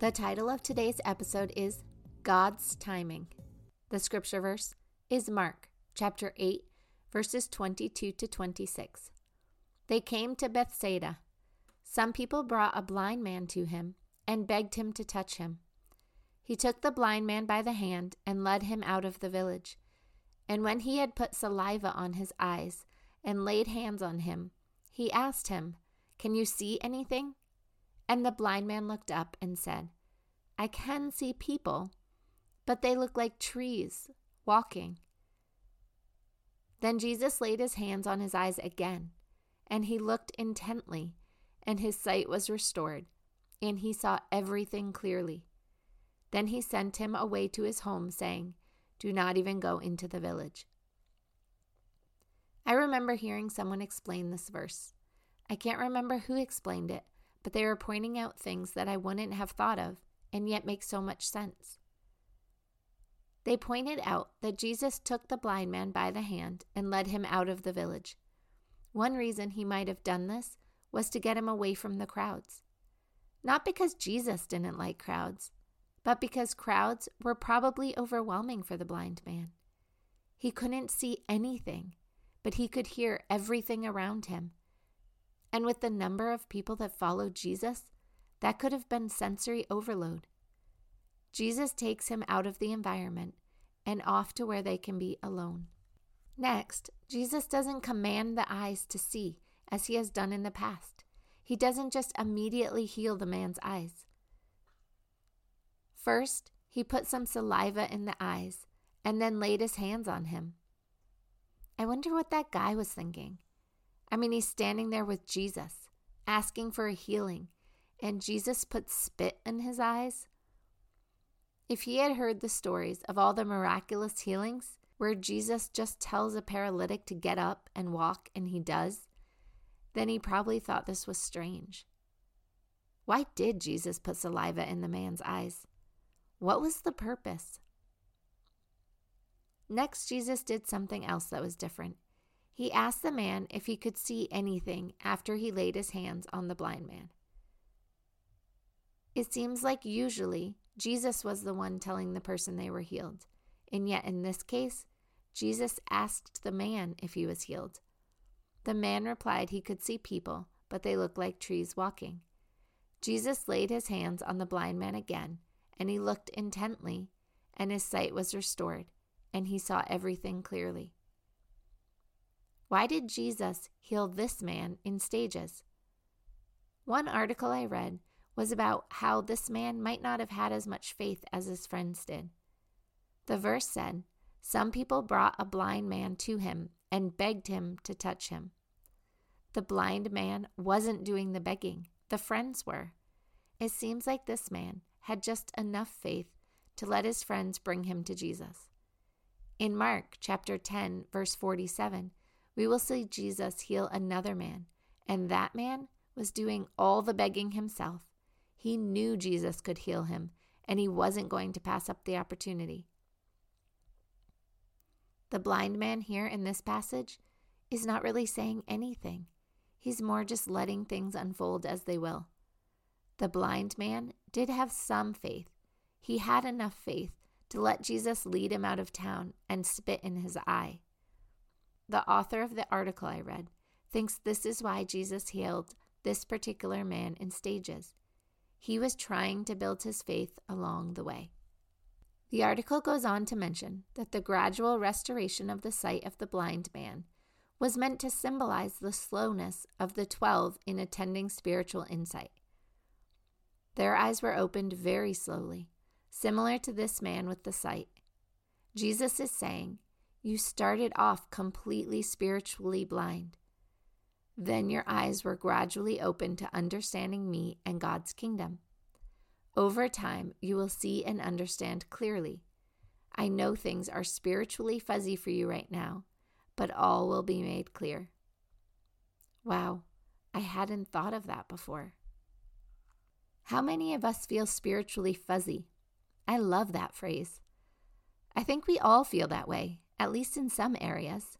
The title of today's episode is God's Timing. The scripture verse is Mark chapter 8, verses 22 to 26. They came to Bethsaida. Some people brought a blind man to him and begged him to touch him. He took the blind man by the hand and led him out of the village. And when he had put saliva on his eyes and laid hands on him, he asked him, Can you see anything? And the blind man looked up and said, I can see people, but they look like trees walking. Then Jesus laid his hands on his eyes again, and he looked intently, and his sight was restored, and he saw everything clearly. Then he sent him away to his home, saying, Do not even go into the village. I remember hearing someone explain this verse. I can't remember who explained it, but they were pointing out things that I wouldn't have thought of and yet make so much sense. They pointed out that Jesus took the blind man by the hand and led him out of the village. One reason he might have done this was to get him away from the crowds. Not because Jesus didn't like crowds, but because crowds were probably overwhelming for the blind man. He couldn't see anything, but he could hear everything around him. And with the number of people that followed Jesus, that could have been sensory overload. Jesus takes him out of the environment and off to where they can be alone. Next, Jesus doesn't command the eyes to see as he has done in the past. He doesn't just immediately heal the man's eyes. First, he put some saliva in the eyes and then laid his hands on him. I wonder what that guy was thinking. I mean, he's standing there with Jesus, asking for a healing, and Jesus put spit in his eyes? If he had heard the stories of all the miraculous healings where Jesus just tells a paralytic to get up and walk and he does, then he probably thought this was strange. Why did Jesus put saliva in the man's eyes? What was the purpose? Next, Jesus did something else that was different. He asked the man if he could see anything after he laid his hands on the blind man. It seems like usually Jesus was the one telling the person they were healed. And yet in this case, Jesus asked the man if he was healed. The man replied he could see people, but they looked like trees walking. Jesus laid his hands on the blind man again, and he looked intently, and his sight was restored, and he saw everything clearly. Why did Jesus heal this man in stages? One article I read was about how this man might not have had as much faith as his friends did. The verse said, Some people brought a blind man to him and begged him to touch him. The blind man wasn't doing the begging, the friends were. It seems like this man had just enough faith to let his friends bring him to Jesus. In Mark chapter 10, verse 47, we will see Jesus heal another man, and that man was doing all the begging himself he knew Jesus could heal him, and he wasn't going to pass up the opportunity. The blind man here in this passage is not really saying anything. He's more just letting things unfold as they will. The blind man did have some faith. He had enough faith to let Jesus lead him out of town and spit in his eye. The author of the article I read thinks this is why Jesus healed this particular man in stages. He was trying to build his faith along the way. The article goes on to mention that the gradual restoration of the sight of the blind man was meant to symbolize the slowness of the twelve in attending spiritual insight. Their eyes were opened very slowly, similar to this man with the sight. Jesus is saying, You started off completely spiritually blind. Then your eyes were gradually opened to understanding me and God's kingdom. Over time, you will see and understand clearly. I know things are spiritually fuzzy for you right now, but all will be made clear. Wow, I hadn't thought of that before. How many of us feel spiritually fuzzy? I love that phrase. I think we all feel that way, at least in some areas.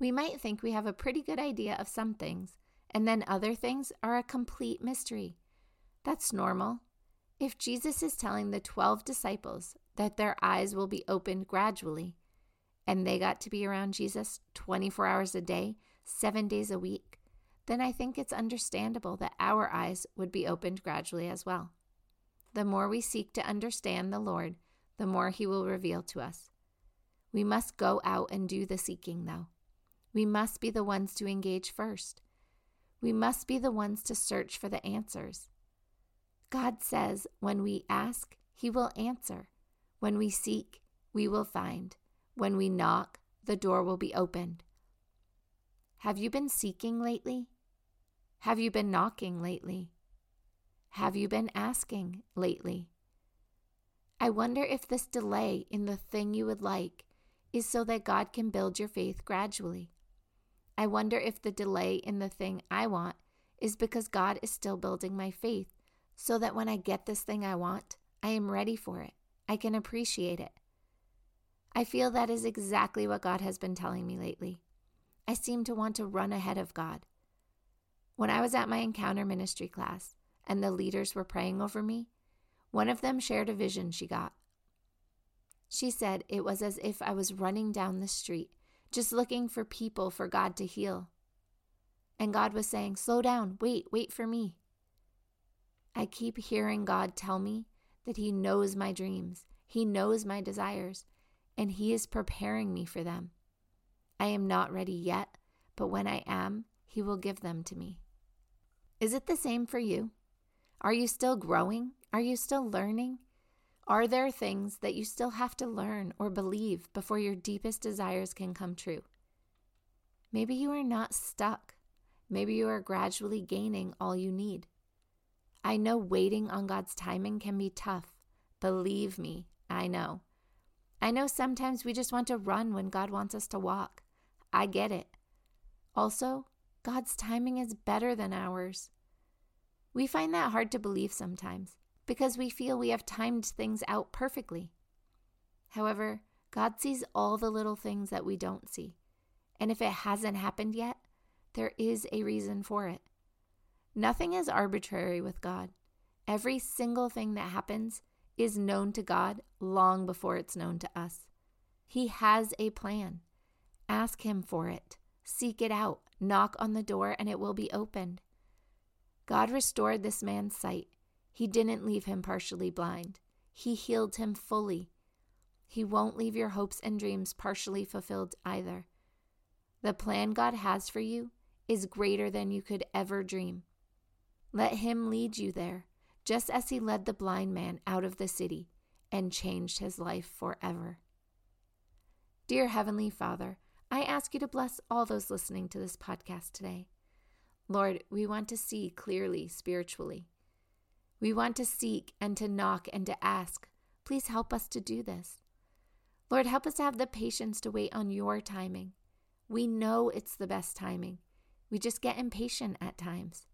We might think we have a pretty good idea of some things, and then other things are a complete mystery. That's normal. If Jesus is telling the 12 disciples that their eyes will be opened gradually, and they got to be around Jesus 24 hours a day, seven days a week, then I think it's understandable that our eyes would be opened gradually as well. The more we seek to understand the Lord, the more He will reveal to us. We must go out and do the seeking, though. We must be the ones to engage first. We must be the ones to search for the answers. God says, when we ask, He will answer. When we seek, we will find. When we knock, the door will be opened. Have you been seeking lately? Have you been knocking lately? Have you been asking lately? I wonder if this delay in the thing you would like is so that God can build your faith gradually. I wonder if the delay in the thing I want is because God is still building my faith so that when I get this thing I want, I am ready for it. I can appreciate it. I feel that is exactly what God has been telling me lately. I seem to want to run ahead of God. When I was at my encounter ministry class and the leaders were praying over me, one of them shared a vision she got. She said it was as if I was running down the street, just looking for people for God to heal. And God was saying, Slow down, wait, wait for me. I keep hearing God tell me that He knows my dreams, He knows my desires, and He is preparing me for them. I am not ready yet, but when I am, He will give them to me. Is it the same for you? Are you still growing? Are you still learning? Are there things that you still have to learn or believe before your deepest desires can come true? Maybe you are not stuck. Maybe you are gradually gaining all you need. I know waiting on God's timing can be tough. Believe me, I know. I know sometimes we just want to run when God wants us to walk. I get it. Also, God's timing is better than ours. We find that hard to believe sometimes because we feel we have timed things out perfectly. However, God sees all the little things that we don't see. And if it hasn't happened yet, there is a reason for it. Nothing is arbitrary with God. Every single thing that happens is known to God long before it's known to us. He has a plan. Ask Him for it. Seek it out. Knock on the door, and it will be opened. God restored this man's sight. He didn't leave him partially blind, He healed him fully. He won't leave your hopes and dreams partially fulfilled either. The plan God has for you is greater than you could ever dream. Let Him lead you there, just as He led the blind man out of the city and changed his life forever. Dear Heavenly Father, I ask you to bless all those listening to this podcast today. Lord, we want to see clearly spiritually. We want to seek and to knock and to ask. Please help us to do this. Lord, help us to have the patience to wait on your timing. We know it's the best timing. We just get impatient at times.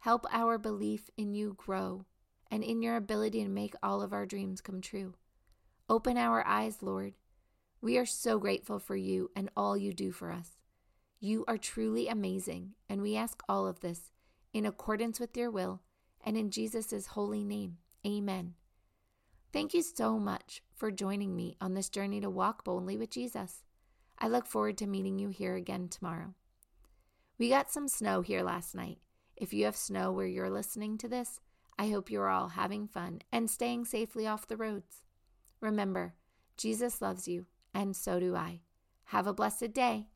Help our belief in you grow and in your ability to make all of our dreams come true. Open our eyes, Lord, we are so grateful for you and all you do for us. You are truly amazing, and we ask all of this in accordance with your will and in Jesus' holy name. Amen. Thank you so much for joining me on this journey to walk boldly with Jesus. I look forward to meeting you here again tomorrow. We got some snow here last night. If you have snow where you're listening to this, I hope you're all having fun and staying safely off the roads. Remember, Jesus loves you and so do I. Have a blessed day.